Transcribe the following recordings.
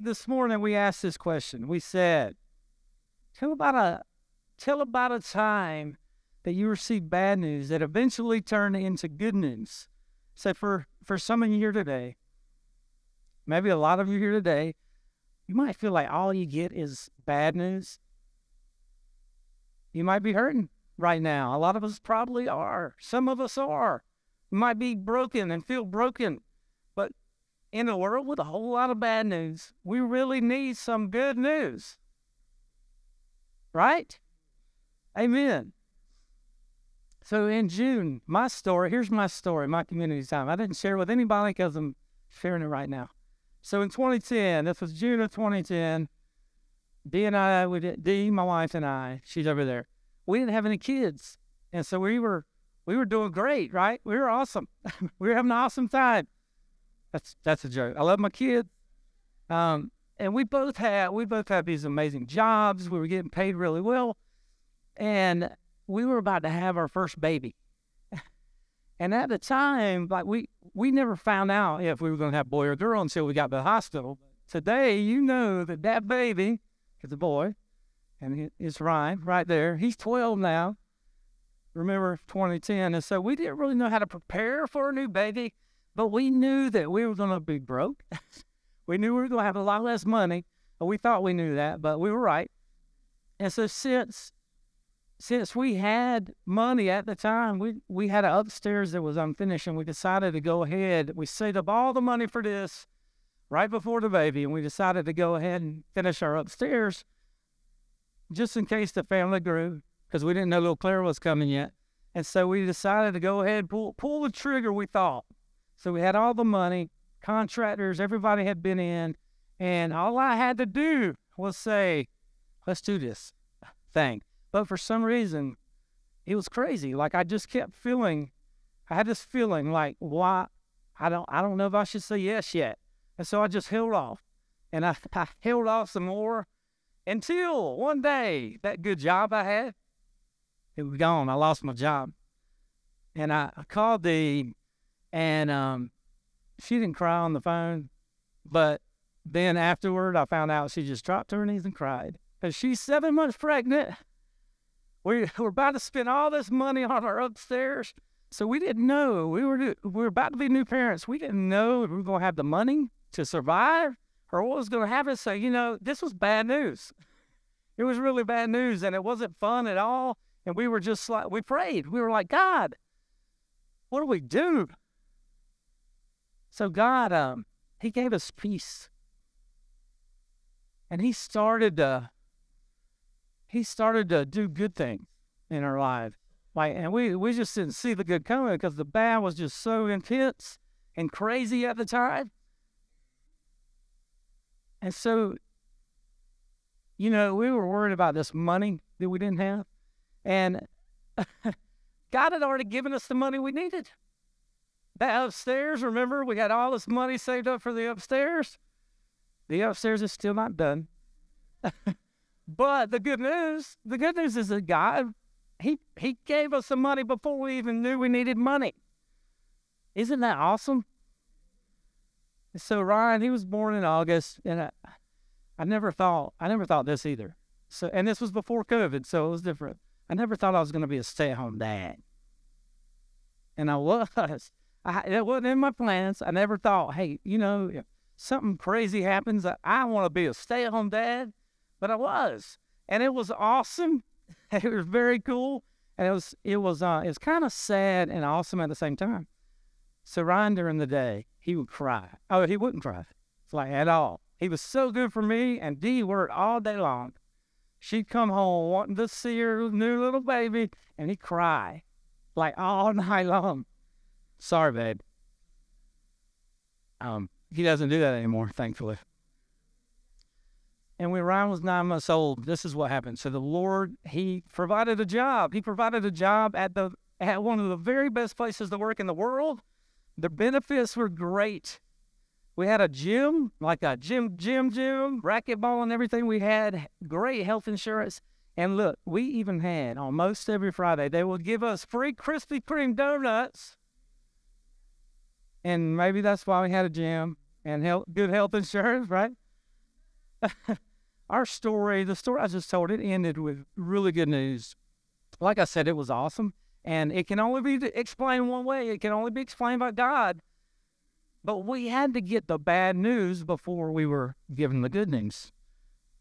this morning we asked this question. We said, "Tell about a tell about a time that you received bad news that eventually turned into good news." So for for some of you here today, maybe a lot of you here today, you might feel like all you get is bad news. You might be hurting right now. A lot of us probably are. Some of us are. You might be broken and feel broken. In a world with a whole lot of bad news, we really need some good news. Right? Amen. So in June, my story, here's my story, my community time. I didn't share it with anybody because I'm sharing it right now. So in 2010, this was June of 2010, Dee and I, we did, Dee, my wife and I, she's over there. We didn't have any kids. And so we were we were doing great, right? We were awesome. we were having an awesome time. That's that's a joke. I love my kids. Um, and we both had we both had these amazing jobs. We were getting paid really well. And we were about to have our first baby. and at the time, like we we never found out if we were going to have a boy or girl until we got to the hospital. Today, you know that that baby is a boy, and it's Ryan right there. He's 12 now. Remember 2010. And so we didn't really know how to prepare for a new baby, but we knew that we were going to be broke. we knew we were going to have a lot less money. We thought we knew that, but we were right. And so since since we had money at the time, we, we had an upstairs that was unfinished, and we decided to go ahead. We saved up all the money for this right before the baby, and we decided to go ahead and finish our upstairs just in case the family grew, because we didn't know little Claire was coming yet. And so we decided to go ahead and pull, pull the trigger, we thought. So we had all the money, contractors, everybody had been in, and all I had to do was say, let's do this thing. But for some reason, it was crazy. Like I just kept feeling, I had this feeling like, why? I don't, I don't know if I should say yes yet. And so I just held off, and I, I held off some more until one day that good job I had, it was gone. I lost my job, and I, I called the, and um, she didn't cry on the phone, but then afterward I found out she just dropped to her knees and cried because she's seven months pregnant. We were about to spend all this money on our upstairs. So we didn't know we were we were about to be new parents. We didn't know we were going to have the money to survive or what was going to happen. So you know, this was bad news. It was really bad news, and it wasn't fun at all. And we were just like we prayed. We were like, God, what do we do? So God, um, He gave us peace, and He started to he started to do good things in our lives. Like, and we, we just didn't see the good coming because the bad was just so intense and crazy at the time. And so, you know, we were worried about this money that we didn't have. And God had already given us the money we needed. That upstairs, remember, we got all this money saved up for the upstairs. The upstairs is still not done. But the good news, the good news is that God, He He gave us some money before we even knew we needed money. Isn't that awesome? So Ryan, he was born in August, and I, I never thought I never thought this either. So and this was before COVID, so it was different. I never thought I was going to be a stay-at-home dad, and I was. I, it wasn't in my plans. I never thought, hey, you know, if something crazy happens, I, I want to be a stay-at-home dad but I was, and it was awesome. it was very cool, and it was it was uh, it was kind of sad and awesome at the same time. So Ryan during the day he would cry. Oh, he wouldn't cry, it's like at all. He was so good for me, and Dee worked all day long. She'd come home wanting to see her new little baby, and he'd cry like all night long. Sorry, babe. Um, he doesn't do that anymore, thankfully. And when Ryan was nine months old, this is what happened. So the Lord, He provided a job. He provided a job at the at one of the very best places to work in the world. The benefits were great. We had a gym, like a gym, gym, gym, racquetball and everything. We had great health insurance. And look, we even had almost every Friday, they would give us free Krispy Kreme donuts. And maybe that's why we had a gym and health, good health insurance, right? our story, the story I just told, it ended with really good news. Like I said, it was awesome. And it can only be explained one way. It can only be explained by God. But we had to get the bad news before we were given the good news.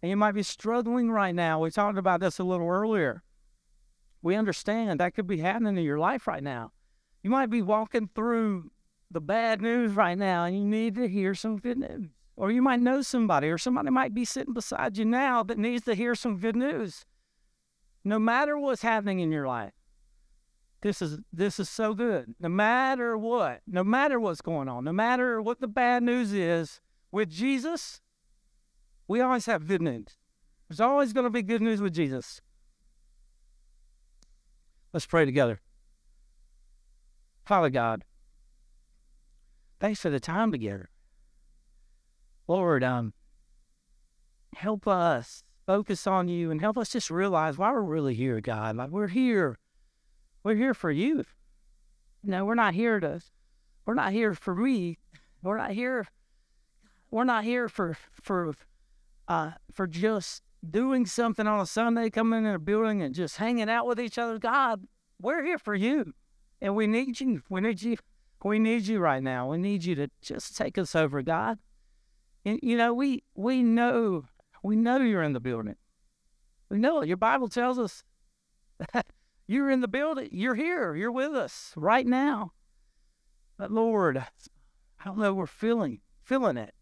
And you might be struggling right now. We talked about this a little earlier. We understand that could be happening in your life right now. You might be walking through the bad news right now and you need to hear some good news. Or you might know somebody, or somebody might be sitting beside you now that needs to hear some good news. No matter what's happening in your life, this is this is so good. No matter what, no matter what's going on, no matter what the bad news is, with Jesus, we always have good news. There's always going to be good news with Jesus. Let's pray together. Father God, thanks for the time together. Lord, um, help us focus on you and help us just realize why we're really here, God. Like we're here we're here for you. No, we're not here to, we're not here for me. We're not here, we're not here for, for, uh, for just doing something on a Sunday, coming in a building and just hanging out with each other. God, we're here for you. And we need you. We need you. We need you right now. We need you to just take us over, God. And, you know, we we know we know you're in the building. We know it. Your Bible tells us You're in the building. You're here. You're with us right now. But Lord, I don't know, we're feeling, feeling it.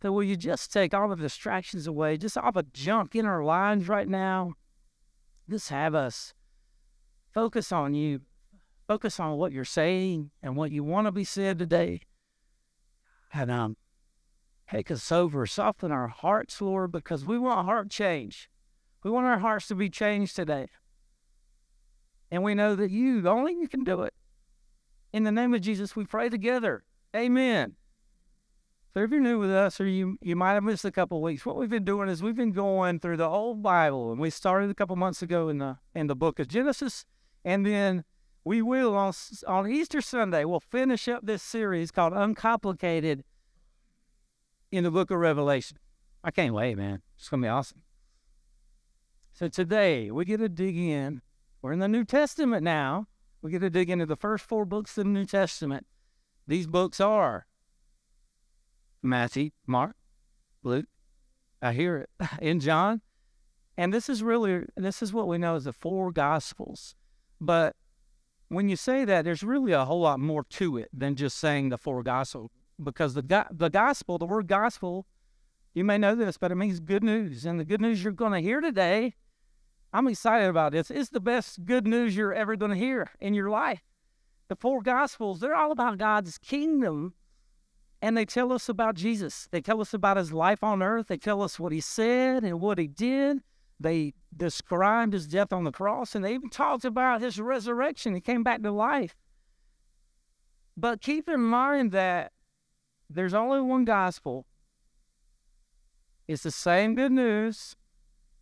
So will you just take all the distractions away, just all the junk in our lives right now? Just have us focus on you. Focus on what you're saying and what you want to be said today. And um, take us over, soften our hearts, Lord, because we want heart change. We want our hearts to be changed today. And we know that you, only you can do it. In the name of Jesus, we pray together. Amen. So if you're new with us or you, you might have missed a couple weeks, what we've been doing is we've been going through the whole Bible. And we started a couple months ago in the in the book of Genesis. And then we will on on Easter Sunday, we'll finish up this series called Uncomplicated in the book of Revelation. I can't wait, man. It's gonna be awesome. So today we get to dig in we're in the New Testament now. We get to dig into the first four books of the New Testament. These books are Matthew, Mark, Luke, I hear it, in John. And this is really, this is what we know as the four Gospels. But when you say that, there's really a whole lot more to it than just saying the four Gospels. Because the, the Gospel, the word Gospel, you may know this, but it means good news. And the good news you're going to hear today I'm excited about this. It's the best good news you're ever going to hear in your life. The four Gospels, they're all about God's kingdom, and they tell us about Jesus. They tell us about his life on earth. They tell us what he said and what he did. They described his death on the cross, and they even talked about his resurrection. He came back to life. But keep in mind that there's only one gospel. It's the same good news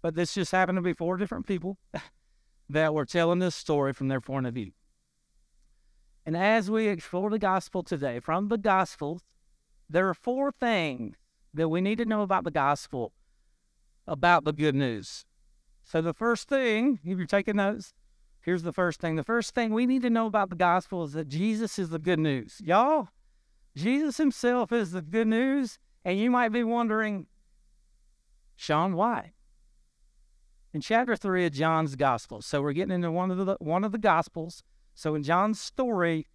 but this just happened to be four different people that were telling this story from their point of view. And as we explore the gospel today, from the gospels, there are four things that we need to know about the gospel, about the good news. So, the first thing, if you're taking notes, here's the first thing. The first thing we need to know about the gospel is that Jesus is the good news. Y'all, Jesus himself is the good news. And you might be wondering, Sean, why? in chapter 3 of John's gospel. So we're getting into one of the one of the gospels. So in John's story,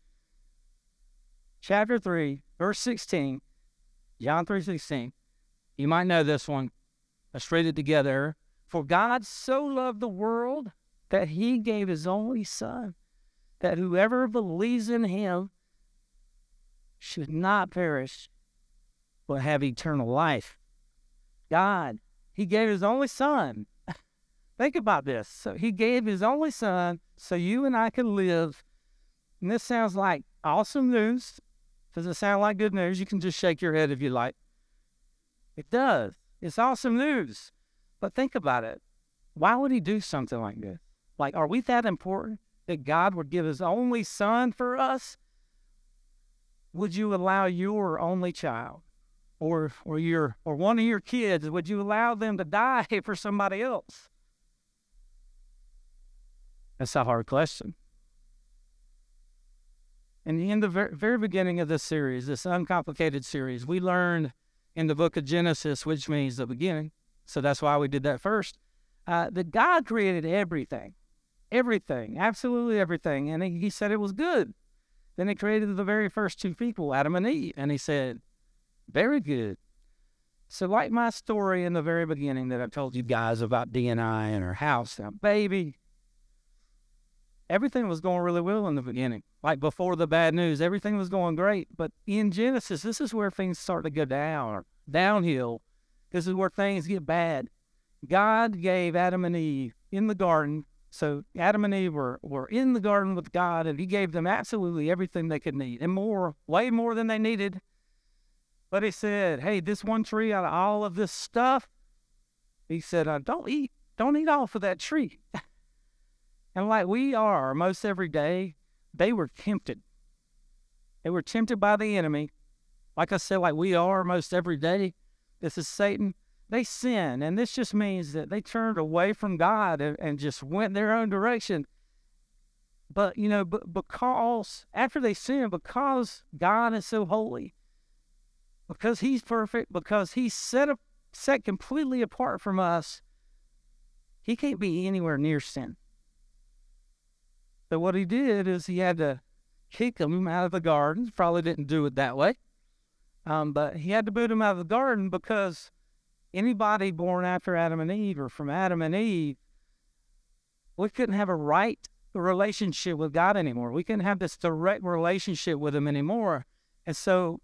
chapter 3, verse 16, John 3:16. You might know this one. Let's read it together. For God so loved the world that he gave his only son, that whoever believes in him should not perish, but have eternal life. God, he gave his only son Think about this. So he gave his only son so you and I could live. And this sounds like awesome news. Does it sound like good news? You can just shake your head if you like. It does. It's awesome news. But think about it. Why would he do something like this? Like, are we that important that God would give his only son for us? Would you allow your only child or or your or one of your kids, would you allow them to die for somebody else? That's a hard question. And in the very, beginning of this series, this uncomplicated series, we learned in the book of Genesis, which means the beginning. So that's why we did that first. Uh, that God created everything, everything, absolutely everything, and he, he said it was good. Then he created the very first two people, Adam and Eve, and he said, very good. So, like my story in the very beginning that I've told you guys about Dee and I and i in her house, now, baby, everything was going really well in the beginning. Like before the bad news, everything was going great. But in Genesis, this is where things start to go down downhill. This is where things get bad. God gave Adam and Eve in the garden. So Adam and Eve were, were in the garden with God, and He gave them absolutely everything they could need and more, way more than they needed. But He said, Hey, this one tree out of all of this stuff, He said, uh, Don't eat. Don't eat off of that tree. And like we are most every day, they were tempted. They were tempted by the enemy. Like I said, like we are most every day. This is Satan. They sin. And this just means that they turned away from God and, and just went their own direction. But, you know, but because after they sin, because God is so holy, because He's perfect, because He's set up, set completely apart from us, He can't be anywhere near sin. So what he did is he had to kick him out of the garden. Probably didn't do it that way. Um, but he had to boot him out of the garden because anybody born after Adam and Eve or from Adam and Eve, we couldn't have a right relationship with God anymore. We couldn't have this direct relationship with Him anymore. And so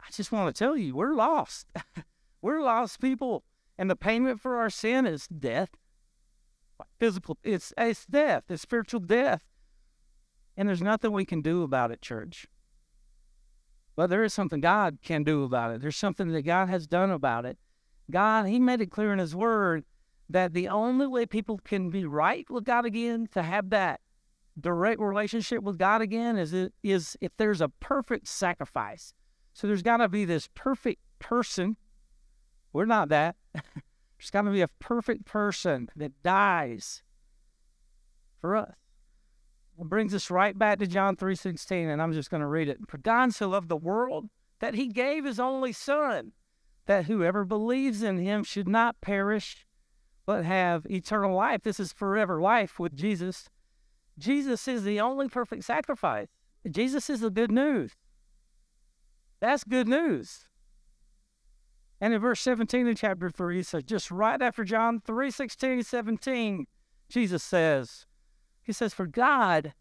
I just want to tell you, we're lost. we're lost people. And the payment for our sin is death physical. It's it's death. It's spiritual death, and there's nothing we can do about it, church. But there is something God can do about it. There's something that God has done about it. God, He made it clear in His Word that the only way people can be right with God again, to have that direct relationship with God again, is it, is if there's a perfect sacrifice. So there's got to be this perfect person. We're not that. There's got to be a perfect person that dies for us. It brings us right back to John 3.16, and I'm just going to read it. For God so loved the world that he gave his only son, that whoever believes in him should not perish, but have eternal life. This is forever life with Jesus. Jesus is the only perfect sacrifice. Jesus is the good news. That's good news. And in verse 17 in chapter 3, so just right after John 3 16, 17, Jesus says, He says, For God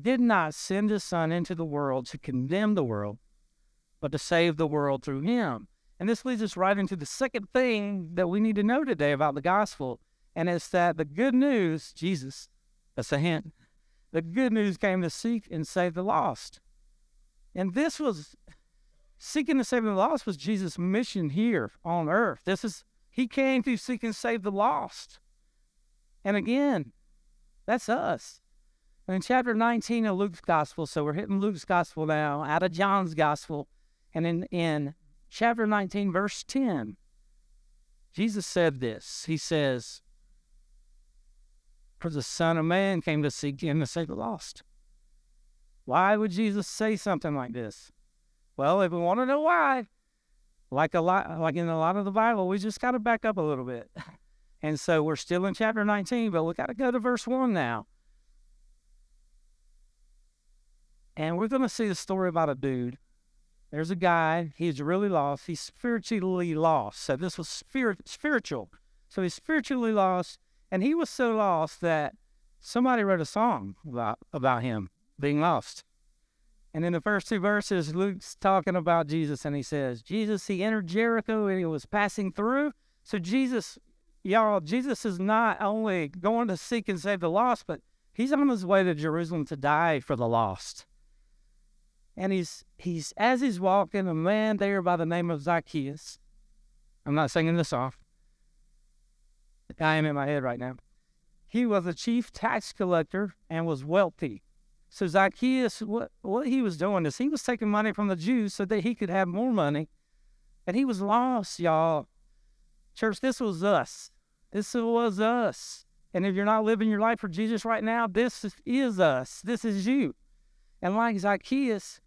did not send his Son into the world to condemn the world, but to save the world through him. And this leads us right into the second thing that we need to know today about the gospel, and it's that the good news, Jesus, that's a hint, the good news came to seek and save the lost. And this was Seeking to save the lost was Jesus' mission here on earth. This is he came to seek and save the lost. And again, that's us. And in chapter 19 of Luke's gospel, so we're hitting Luke's gospel now, out of John's gospel. And in, in chapter 19, verse 10, Jesus said this. He says, For the Son of Man came to seek and to save the lost. Why would Jesus say something like this? Well, if we want to know why, like a lot, like in a lot of the Bible, we just got to back up a little bit. And so we're still in chapter 19, but we got to go to verse 1 now. And we're going to see the story about a dude. There's a guy, he's really lost. He's spiritually lost. So this was spirit, spiritual. So he's spiritually lost. And he was so lost that somebody wrote a song about, about him being lost. And in the first two verses, Luke's talking about Jesus, and he says, Jesus, he entered Jericho and he was passing through. So, Jesus, y'all, Jesus is not only going to seek and save the lost, but he's on his way to Jerusalem to die for the lost. And he's, he's as he's walking, a man there by the name of Zacchaeus. I'm not singing this off. I am in my head right now. He was a chief tax collector and was wealthy. So Zacchaeus, what, what he was doing is he was taking money from the Jews so that he could have more money And he was lost, y'all. Church, this was us. This was us. And if you're not living your life for Jesus right now, this is us. This is you. And like Zacchaeus,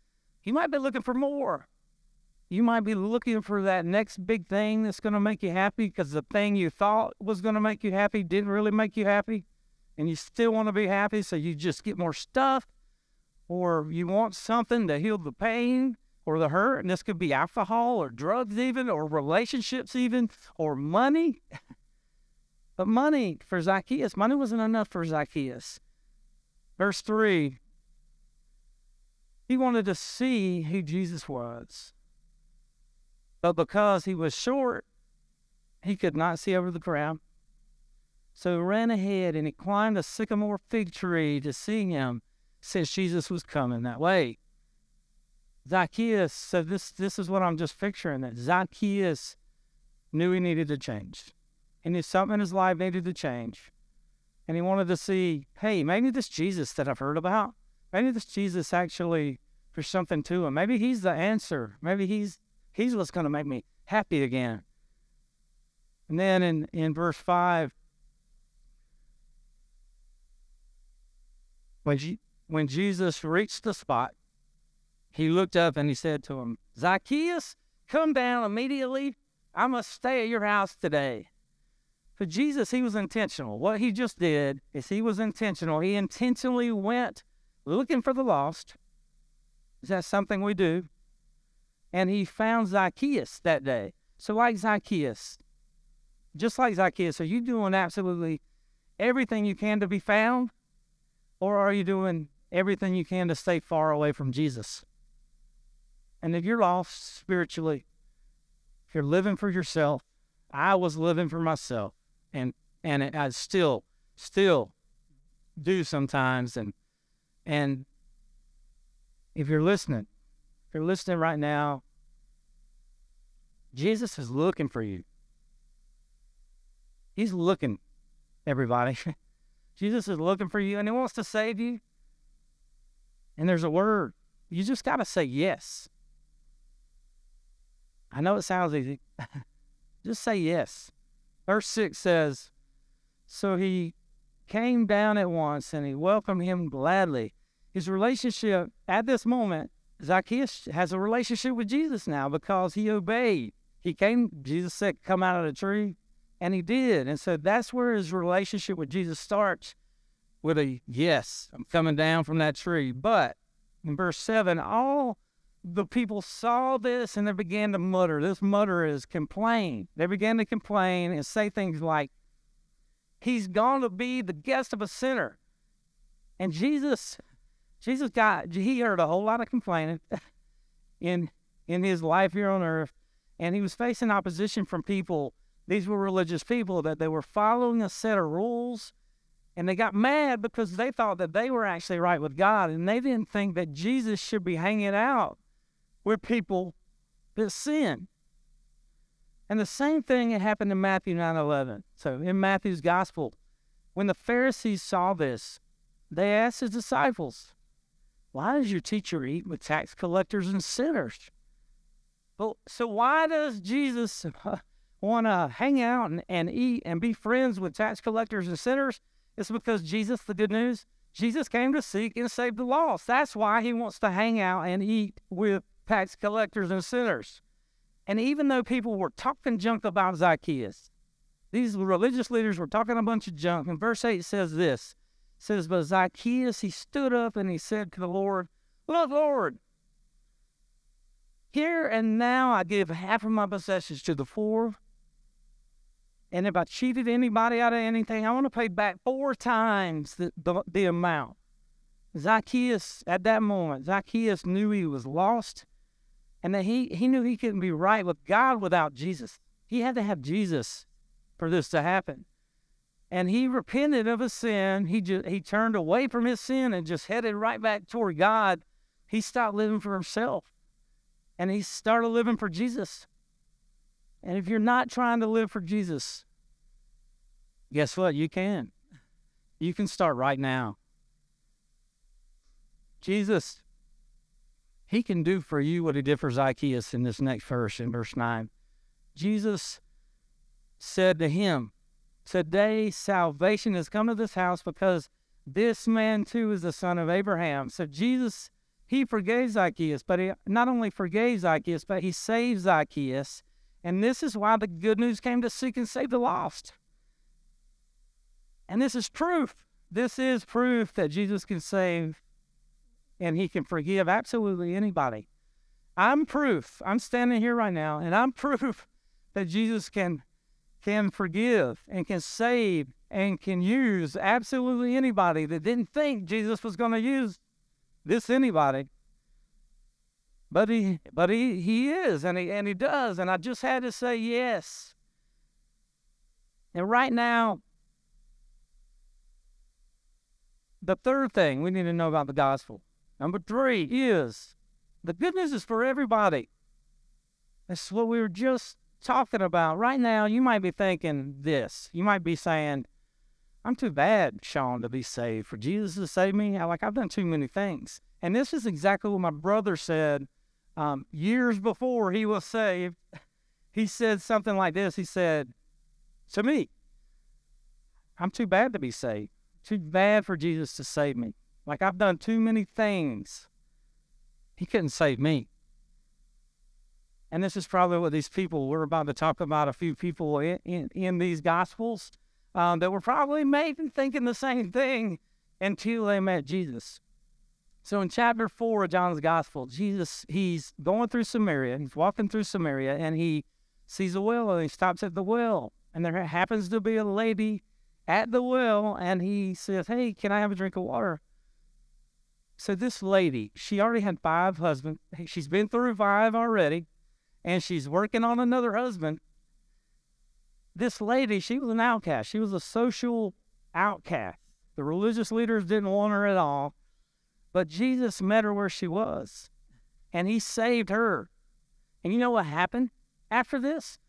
you might be looking for more. You might be looking for that next big thing that's going to make you happy because the thing you thought was going to make you happy didn't really make you happy. And you still want to be happy, so you just get more stuff. Or you want something to heal the pain or the hurt. And this could be alcohol or drugs, even, or relationships, even, or money. but money for Zacchaeus, money wasn't enough for Zacchaeus. Verse 3 he wanted to see who Jesus was. But because he was short, he could not see over the crowd. So he ran ahead and he climbed a sycamore fig tree to see him since Jesus was coming that way. Zacchaeus said, this, this is what I'm just picturing that Zacchaeus knew he needed to change. He knew something in his life needed to change. And he wanted to see, hey, maybe this Jesus that I've heard about, maybe this Jesus actually, there's something to him. Maybe he's the answer. Maybe he's he's what's going to make me happy again. And then in, in verse 5, when, when Jesus reached the spot, he looked up and he said to him, Zacchaeus, come down immediately. I must stay at your house today. For Jesus, he was intentional. What he just did is he was intentional. He intentionally went looking for the lost. Is that something we do? And he found Zacchaeus that day. So, like Zacchaeus, just like Zacchaeus, are you doing absolutely everything you can to be found? Or are you doing everything you can to stay far away from Jesus? And if you're lost spiritually, if you're living for yourself, I was living for myself, and and I still still do sometimes. And and if you're listening, if you're listening right now, Jesus is looking for you. He's looking, everybody. Jesus is looking for you, and He wants to save you. And there's a word. You just got to say yes. I know it sounds easy. Just say yes. Verse 6 says, So he came down at once and he welcomed him gladly. His relationship at this moment, Zacchaeus has a relationship with Jesus now because he obeyed. He came, Jesus said, Come out of the tree, and he did. And so that's where his relationship with Jesus starts with a yes, I'm coming down from that tree. But in verse 7, all the people saw this and they began to mutter. This mutter is complain. They began to complain and say things like, He's going to be the guest of a sinner. And Jesus, Jesus got, he heard a whole lot of complaining in in his life here on earth. And he was facing opposition from people. These were religious people that they were following a set of rules. And they got mad because they thought that they were actually right with God. And they didn't think that Jesus should be hanging out with people that sin. And the same thing had happened in Matthew 9 11. So in Matthew's gospel, when the Pharisees saw this, they asked his disciples, Why does your teacher eat with tax collectors and sinners? Well, so why does Jesus want to hang out and, and eat and be friends with tax collectors and sinners? It's because Jesus, the good news, Jesus came to seek and save the lost. That's why he wants to hang out and eat with tax collectors and sinners. And even though people were talking junk about Zacchaeus, these religious leaders were talking a bunch of junk. And verse 8 says this it says, But Zacchaeus, he stood up and he said to the Lord, Look, Lord, here and now I give half of my possessions to the poor. And if I cheated anybody out of anything, I want to pay back four times the, the, the amount. Zacchaeus, at that moment, Zacchaeus knew he was lost and that he, he knew he couldn't be right with God without Jesus. He had to have Jesus for this to happen. And he repented of his sin. He just he turned away from his sin and just headed right back toward God. He stopped living for himself. And he started living for Jesus. And if you're not trying to live for Jesus, guess what? You can. You can start right now. Jesus he can do for you what he did for Zacchaeus in this next verse, in verse 9. Jesus said to him, Today salvation has come to this house because this man too is the son of Abraham. So Jesus, he forgave Zacchaeus, but he not only forgave Zacchaeus, but he saved Zacchaeus. And this is why the good news came to seek and save the lost. And this is proof. This is proof that Jesus can save and he can forgive absolutely anybody. I'm proof. I'm standing here right now, and I'm proof that Jesus can can forgive and can save and can use absolutely anybody that didn't think Jesus was going to use this anybody. But he but he he is and he and he does and I just had to say yes. And right now the third thing we need to know about the gospel Number three is the good news is for everybody. That's what we were just talking about. Right now, you might be thinking this. You might be saying, I'm too bad, Sean, to be saved. For Jesus to save me, I, like I've done too many things. And this is exactly what my brother said um, years before he was saved. He said something like this. He said, To me, I'm too bad to be saved. Too bad for Jesus to save me. Like I've done too many things. He couldn't save me. And this is probably what these people, we're about to talk about a few people in, in, in these Gospels um, that were probably maybe thinking the same thing until they met Jesus. So in chapter 4 of John's Gospel, Jesus, he's going through Samaria, he's walking through Samaria, and he sees a well and he stops at the well. And there happens to be a lady at the well, and he says, Hey, can I have a drink of water? So this lady, she already had five husbands. She's been through five already, and she's working on another husband. This lady, she was an outcast. She was a social outcast. The religious leaders didn't want her at all. But Jesus met her where she was, and he saved her. And you know what happened after this?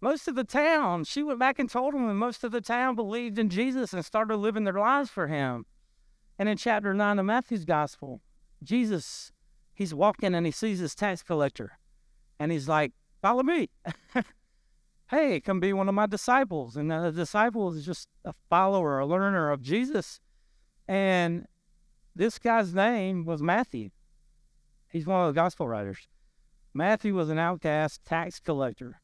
Most of the town, she went back and told them, and most of the town believed in Jesus and started living their lives for him. And in chapter 9 of Matthew's gospel, Jesus, he's walking and he sees this tax collector. And he's like, Follow me. hey, come be one of my disciples. And the disciple is just a follower, a learner of Jesus. And this guy's name was Matthew. He's one of the gospel writers. Matthew was an outcast tax collector.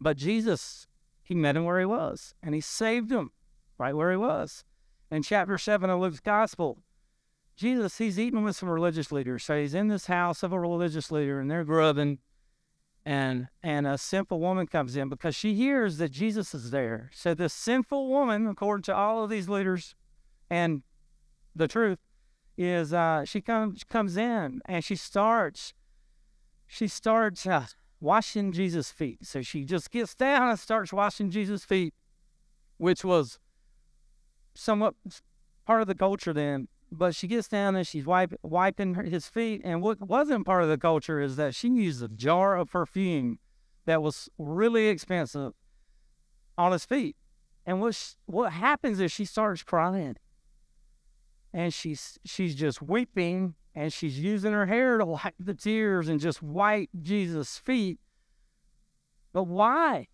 But Jesus, he met him where he was and he saved him right where he was in chapter 7 of Luke's gospel. Jesus, he's eating with some religious leaders. So he's in this house of a religious leader and they're grubbing. And and a sinful woman comes in because she hears that Jesus is there. So this sinful woman, according to all of these leaders and the truth, is uh, she comes comes in and she starts she starts uh, washing Jesus' feet. So she just gets down and starts washing Jesus' feet, which was somewhat part of the culture then. But she gets down and she's wipe, wiping her, his feet. And what wasn't part of the culture is that she used a jar of perfume that was really expensive on his feet. And what she, what happens is she starts crying, and she's she's just weeping, and she's using her hair to wipe the tears and just wipe Jesus' feet. But why?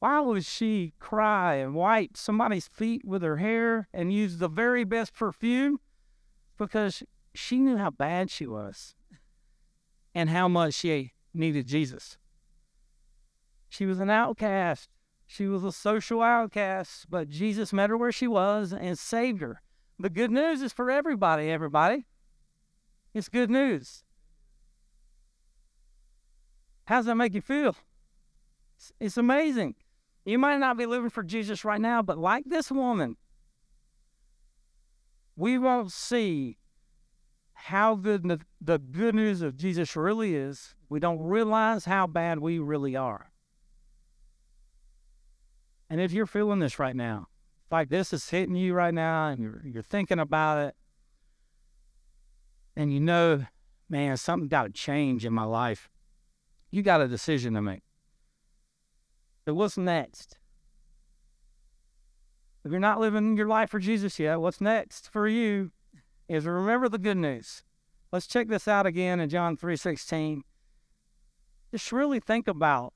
Why would she cry and wipe somebody's feet with her hair and use the very best perfume? Because she knew how bad she was and how much she needed Jesus. She was an outcast. She was a social outcast, but Jesus met her where she was and saved her. The good news is for everybody, everybody. It's good news. How does that make you feel? It's amazing. You might not be living for Jesus right now, but like this woman, we won't see how good the, the good news of Jesus really is. We don't realize how bad we really are. And if you're feeling this right now, like this is hitting you right now and you're, you're thinking about it, and you know, man, something got to change in my life, you got a decision to make. So what's next? If you're not living your life for Jesus yet, what's next for you is remember the good news. Let's check this out again in John 3:16. Just really think about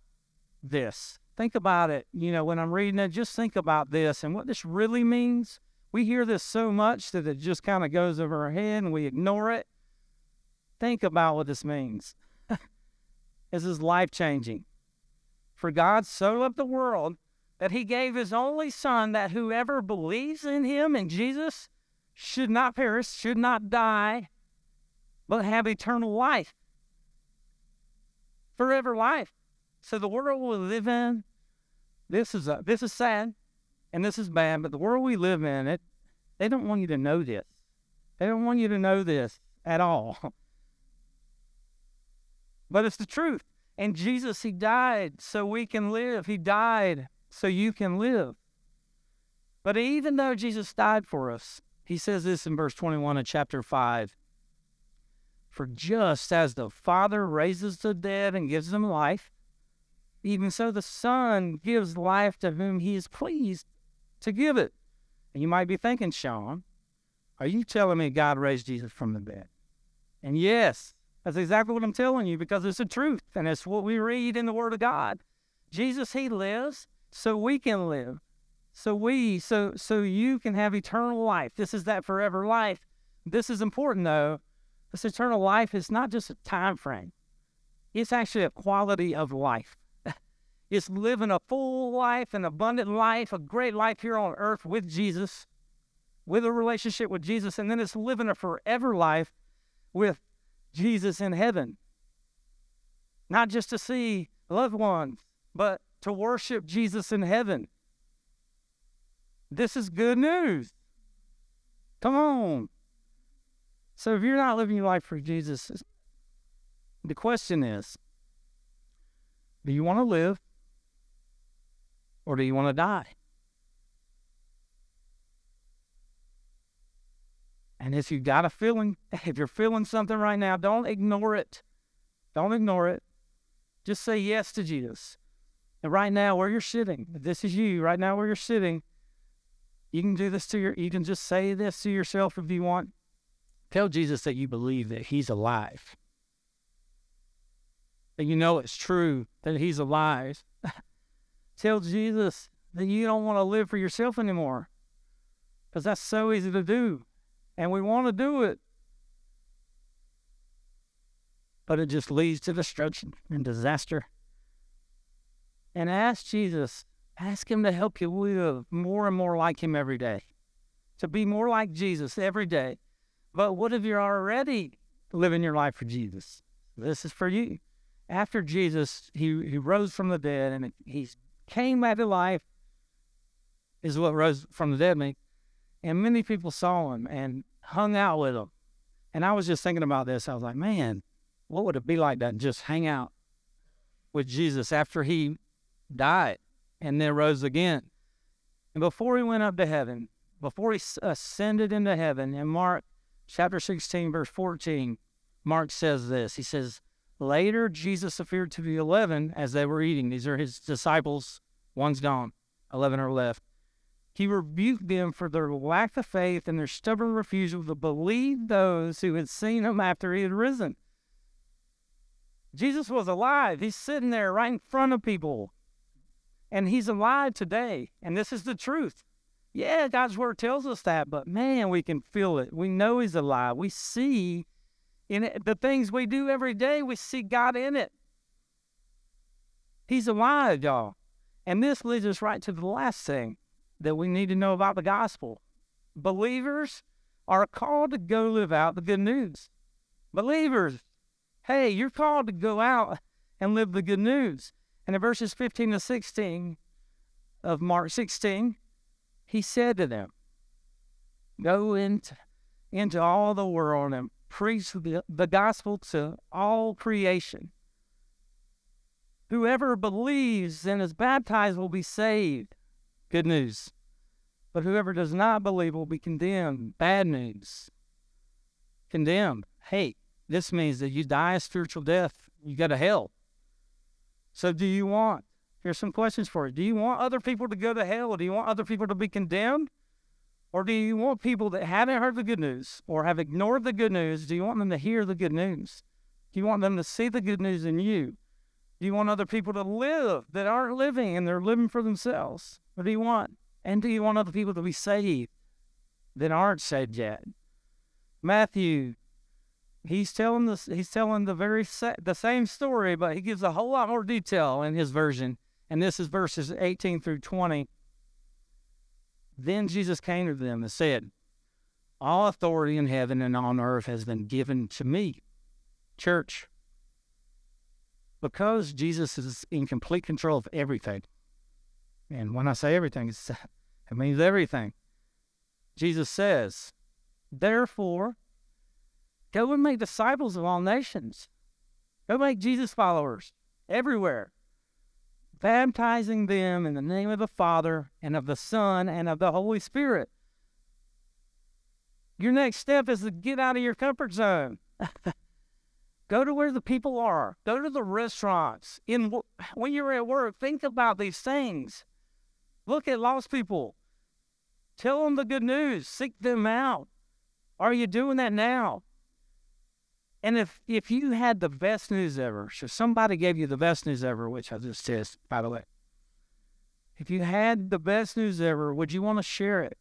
this. Think about it. You know, when I'm reading it, just think about this and what this really means. We hear this so much that it just kind of goes over our head and we ignore it. Think about what this means. this is life changing. For God so loved the world that he gave his only son that whoever believes in him and Jesus should not perish, should not die, but have eternal life. Forever life. So the world we live in, this is a, this is sad and this is bad, but the world we live in, it they don't want you to know this. They don't want you to know this at all. But it's the truth. And Jesus, He died so we can live. He died so you can live. But even though Jesus died for us, He says this in verse 21 of chapter 5 For just as the Father raises the dead and gives them life, even so the Son gives life to whom He is pleased to give it. And you might be thinking, Sean, are you telling me God raised Jesus from the dead? And yes, that's exactly what I'm telling you because it's the truth and it's what we read in the Word of God. Jesus, He lives so we can live. So we, so so you can have eternal life. This is that forever life. This is important though. This eternal life is not just a time frame. It's actually a quality of life. It's living a full life, an abundant life, a great life here on earth with Jesus, with a relationship with Jesus, and then it's living a forever life with Jesus in heaven. Not just to see loved ones, but to worship Jesus in heaven. This is good news. Come on. So if you're not living your life for Jesus, the question is do you want to live or do you want to die? And if you've got a feeling, if you're feeling something right now, don't ignore it. Don't ignore it. Just say yes to Jesus. And right now, where you're sitting, this is you, right now, where you're sitting, you can do this to your, you can just say this to yourself if you want. Tell Jesus that you believe that He's alive. That you know it's true that He's alive. Tell Jesus that you don't want to live for yourself anymore. Because that's so easy to do and we want to do it. But it just leads to destruction and disaster. And ask Jesus, ask Him to help you live more and more like Him every day, to be more like Jesus every day. But what if you're already living your life for Jesus? This is for you. After Jesus, He, he rose from the dead and He came back to life, is what rose from the dead means. And many people saw him and hung out with him. And I was just thinking about this. I was like, man, what would it be like to just hang out with Jesus after he died and then rose again? And before he went up to heaven, before he ascended into heaven, in Mark chapter 16, verse 14, Mark says this. He says, Later, Jesus appeared to the eleven as they were eating. These are his disciples. One's gone, 11 are left. He rebuked them for their lack of faith and their stubborn refusal to believe those who had seen him after he had risen. Jesus was alive. He's sitting there right in front of people. And he's alive today. And this is the truth. Yeah, God's word tells us that, but man, we can feel it. We know he's alive. We see in it, the things we do every day, we see God in it. He's alive, y'all. And this leads us right to the last thing that we need to know about the gospel. Believers are called to go live out the good news. Believers, hey, you're called to go out and live the good news. And in verses 15 to 16 of Mark 16, he said to them, Go into, into all the world and preach the, the gospel to all creation. Whoever believes and is baptized will be saved. Good news. But whoever does not believe will be condemned. Bad news. Condemned. Hey, this means that you die a spiritual death. You go to hell. So do you want? Here's some questions for you. Do you want other people to go to hell? Do you want other people to be condemned? Or do you want people that haven't heard the good news or have ignored the good news, do you want them to hear the good news? Do you want them to see the good news in you? Do you want other people to live that aren't living and they're living for themselves? What do you want? And do you want other people to be saved that aren't saved yet? Matthew, he's telling this. He's telling the very sa- the same story, but he gives a whole lot more detail in his version. And this is verses 18 through 20. Then Jesus came to them and said, All authority in heaven and on earth has been given to me. Church, because Jesus is in complete control of everything, and when I say everything, it means everything. Jesus says, Therefore, go and make disciples of all nations. Go make Jesus followers everywhere baptizing them in the name of the Father and of the Son and of the Holy Spirit. Your next step is to get out of your comfort zone. Go to where the people are. Go to the restaurants. In when you're at work, think about these things. Look at lost people. Tell them the good news. Seek them out. Are you doing that now? And if if you had the best news ever, so somebody gave you the best news ever, which I just said, by the way. If you had the best news ever, would you want to share it?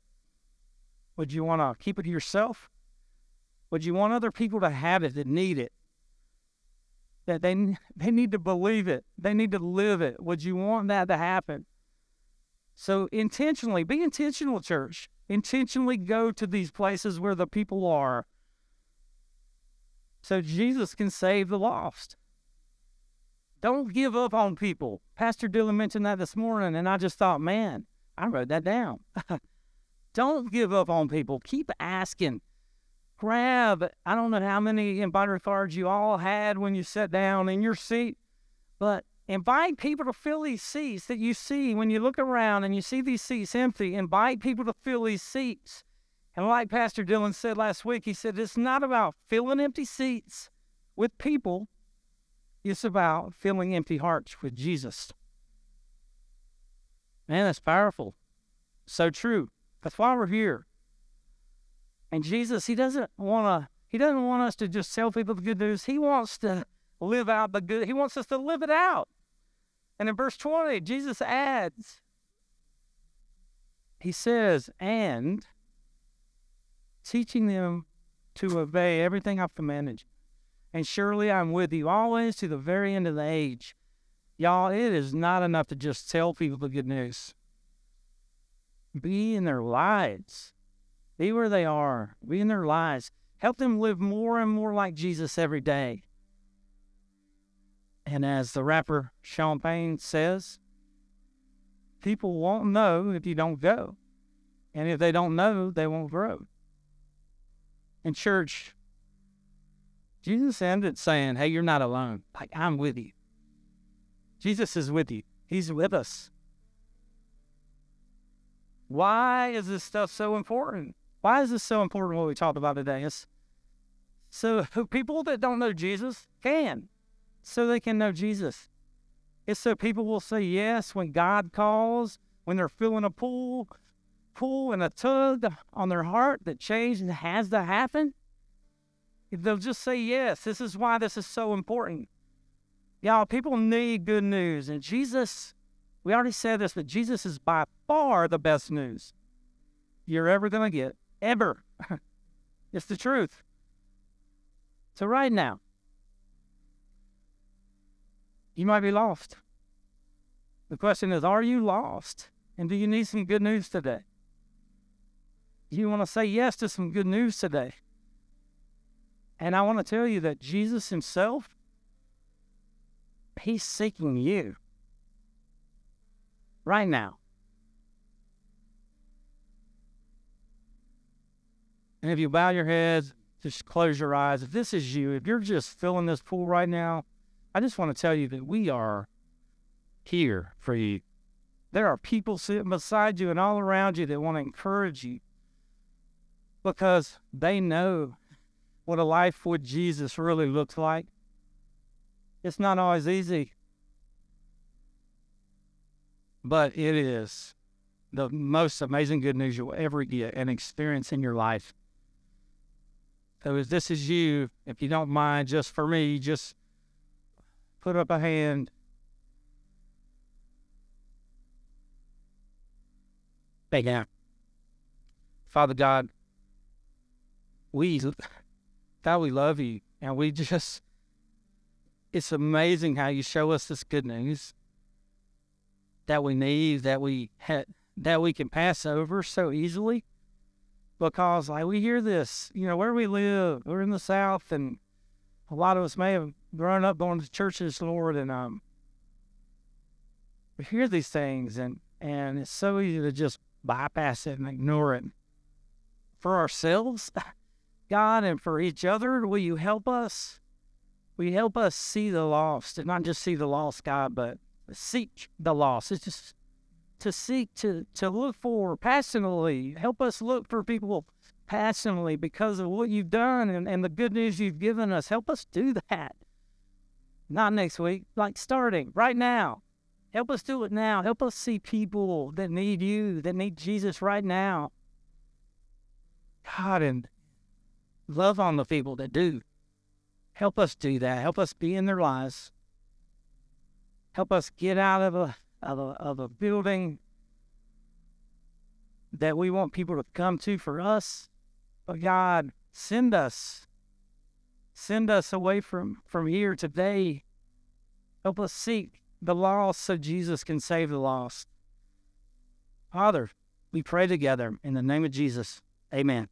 Would you want to keep it to yourself? Would you want other people to have it that need it? That they they need to believe it. They need to live it. Would you want that to happen? So intentionally, be intentional, church. Intentionally go to these places where the people are so Jesus can save the lost. Don't give up on people. Pastor Dylan mentioned that this morning, and I just thought, man, I wrote that down. don't give up on people. Keep asking. Grab, I don't know how many inviter cards you all had when you sat down in your seat, but invite people to fill these seats that you see when you look around and you see these seats empty. Invite people to fill these seats. And like Pastor Dylan said last week, he said it's not about filling empty seats with people, it's about filling empty hearts with Jesus. Man, that's powerful. So true. That's why we're here. And Jesus, he doesn't want to he doesn't want us to just tell people the good news. He wants to live out the good. He wants us to live it out. And in verse 20, Jesus adds, he says, and teaching them to obey everything I've commanded you. And surely I'm with you always to the very end of the age. Y'all, it is not enough to just tell people the good news. Be in their lives. Be where they are. Be in their lives. Help them live more and more like Jesus every day. And as the rapper Sean Payne says, people won't know if you don't go. And if they don't know, they won't grow. In church, Jesus ended saying, Hey, you're not alone. Like, I'm with you. Jesus is with you, He's with us. Why is this stuff so important? Why is this so important what we talked about today? It's so people that don't know Jesus can, so they can know Jesus. It's so people will say yes when God calls, when they're filling a pool, pull and a tug on their heart that change has to happen, they'll just say yes. This is why this is so important. Y'all, people need good news. And Jesus, we already said this, but Jesus is by far the best news you're ever going to get. Ever. it's the truth. So, right now, you might be lost. The question is, are you lost? And do you need some good news today? You want to say yes to some good news today. And I want to tell you that Jesus Himself, He's seeking you right now. And if you bow your heads, just close your eyes. If this is you, if you're just filling this pool right now, I just want to tell you that we are here for you. There are people sitting beside you and all around you that want to encourage you because they know what a life with Jesus really looks like. It's not always easy, but it is. the most amazing good news you'll ever get and experience in your life. So if this is you, if you don't mind, just for me, just put up a hand. Thank you. Father God, we, God, we love you. And we just, it's amazing how you show us this good news that we need, that we had, that we can pass over so easily. Because like we hear this, you know, where we live, we're in the South, and a lot of us may have grown up going to churches, Lord, and um, we hear these things, and and it's so easy to just bypass it and ignore it. For ourselves, God, and for each other, will you help us? Will you help us see the lost, and not just see the lost, God, but seek the lost. It's just to seek to to look for passionately. Help us look for people passionately because of what you've done and, and the good news you've given us. Help us do that. Not next week, like starting right now. Help us do it now. Help us see people that need you, that need Jesus right now. God, and love on the people that do. Help us do that. Help us be in their lives. Help us get out of a of a, of a building that we want people to come to for us. But God, send us. Send us away from, from here today. Help us seek the lost so Jesus can save the lost. Father, we pray together in the name of Jesus. Amen.